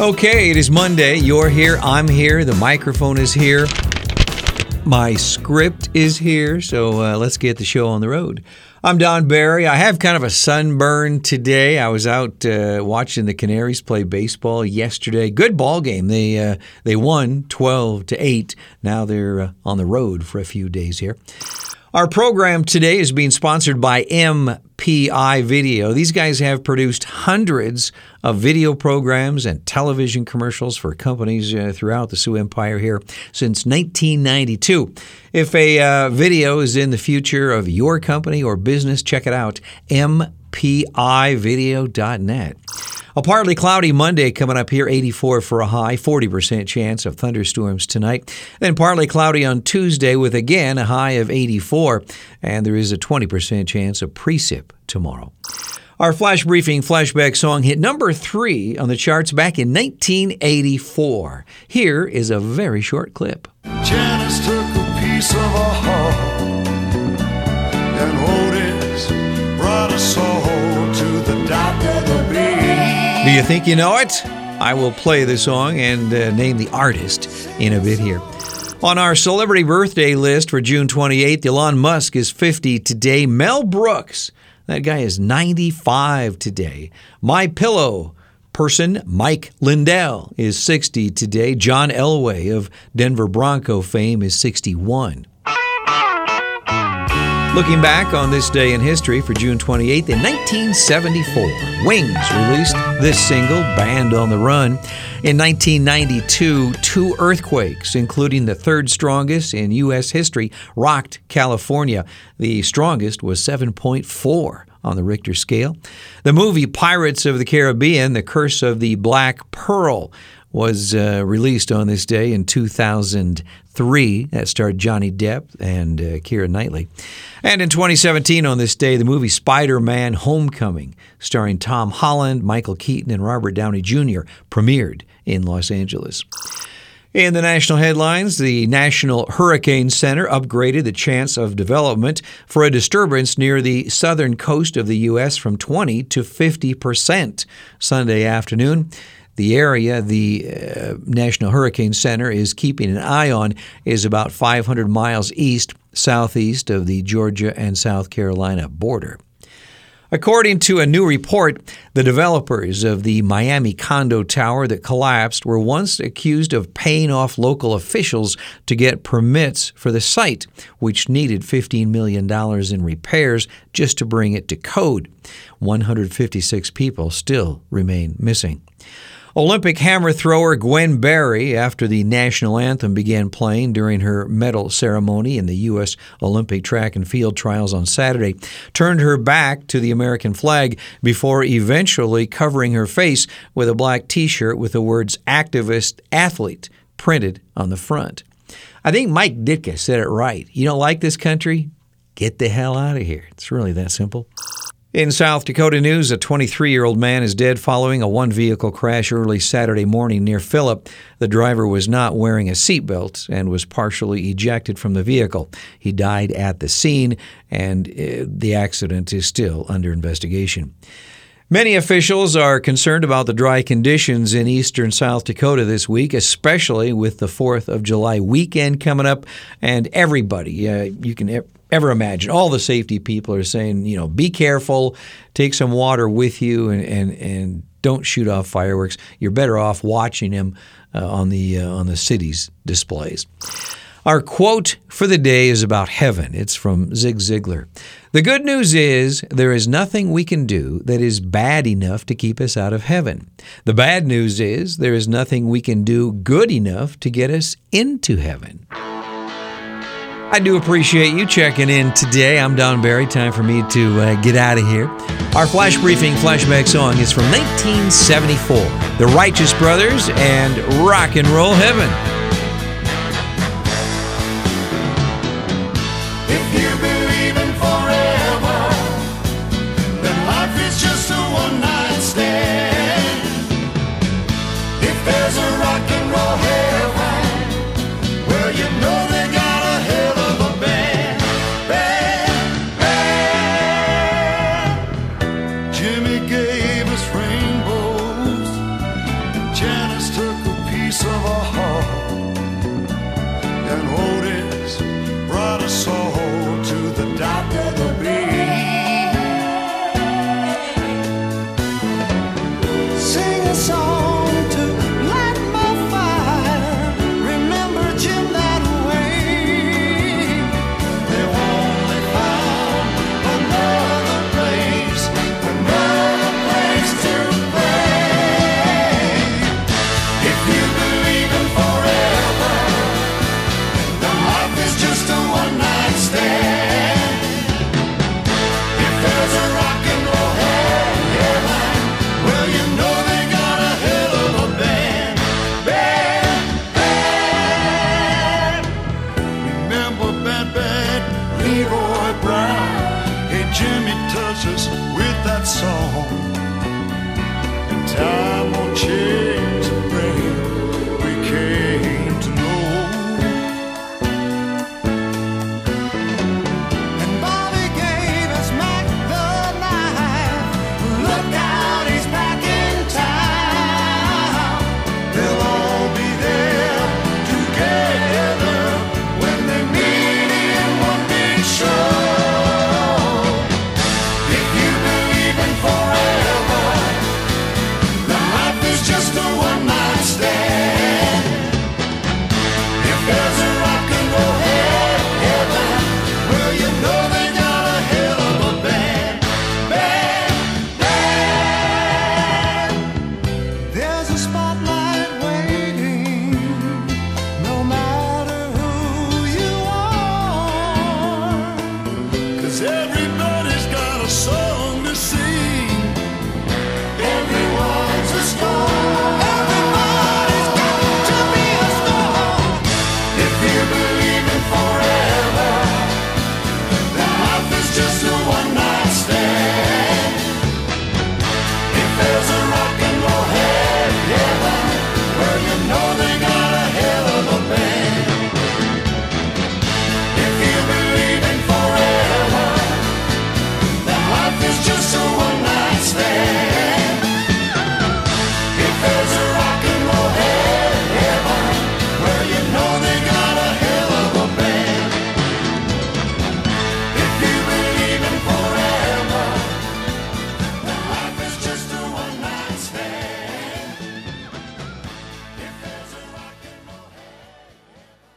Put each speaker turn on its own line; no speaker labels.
Okay, it is Monday. You're here. I'm here. The microphone is here. My script is here. So uh, let's get the show on the road. I'm Don Barry. I have kind of a sunburn today. I was out uh, watching the Canaries play baseball yesterday. Good ball game. They uh, they won 12 to 8. Now they're uh, on the road for a few days here. Our program today is being sponsored by MPI Video. These guys have produced hundreds of video programs and television commercials for companies uh, throughout the Sioux Empire here since 1992. If a uh, video is in the future of your company or business, check it out mpivideo.net. A partly cloudy Monday coming up here, 84 for a high, 40% chance of thunderstorms tonight. Then partly cloudy on Tuesday with again a high of 84, and there is a 20% chance of precip tomorrow. Our flash briefing flashback song hit number three on the charts back in 1984. Here is a very short clip.
Janis took a piece of a heart,
you think you know it? I will play the song and uh, name the artist in a bit here. On our celebrity birthday list for June 28th, Elon Musk is 50 today. Mel Brooks, that guy is 95 today. My Pillow person Mike Lindell is 60 today. John Elway of Denver Bronco fame is 61. Looking back on this day in history for June 28th in 1974, Wings released this single, Band on the Run. In 1992, two earthquakes, including the third strongest in U.S. history, rocked California. The strongest was 7.4 on the Richter scale. The movie Pirates of the Caribbean, The Curse of the Black Pearl, was uh, released on this day in 2003. That starred Johnny Depp and uh, Keira Knightley. And in 2017, on this day, the movie Spider Man Homecoming, starring Tom Holland, Michael Keaton, and Robert Downey Jr., premiered in Los Angeles. In the national headlines, the National Hurricane Center upgraded the chance of development for a disturbance near the southern coast of the U.S. from 20 to 50 percent Sunday afternoon. The area the uh, National Hurricane Center is keeping an eye on is about 500 miles east southeast of the Georgia and South Carolina border. According to a new report, the developers of the Miami condo tower that collapsed were once accused of paying off local officials to get permits for the site, which needed $15 million in repairs just to bring it to code. 156 people still remain missing. Olympic hammer thrower Gwen Berry, after the national anthem began playing during her medal ceremony in the U.S. Olympic track and field trials on Saturday, turned her back to the American flag before eventually covering her face with a black t shirt with the words activist athlete printed on the front. I think Mike Ditka said it right. You don't like this country? Get the hell out of here. It's really that simple. In South Dakota news, a 23 year old man is dead following a one vehicle crash early Saturday morning near Philip. The driver was not wearing a seatbelt and was partially ejected from the vehicle. He died at the scene, and uh, the accident is still under investigation. Many officials are concerned about the dry conditions in eastern South Dakota this week, especially with the 4th of July weekend coming up. And everybody, uh, you can ever imagine. All the safety people are saying, you know, be careful, take some water with you, and and, and don't shoot off fireworks. You're better off watching them uh, on the uh, on the city's displays. Our quote for the day is about heaven. It's from Zig Ziglar. The good news is there is nothing we can do that is bad enough to keep us out of heaven. The bad news is there is nothing we can do good enough to get us into heaven. I do appreciate you checking in today. I'm Don Barry. Time for me to uh, get out of here. Our flash briefing flashback song is from 1974 The Righteous Brothers and Rock and Roll Heaven.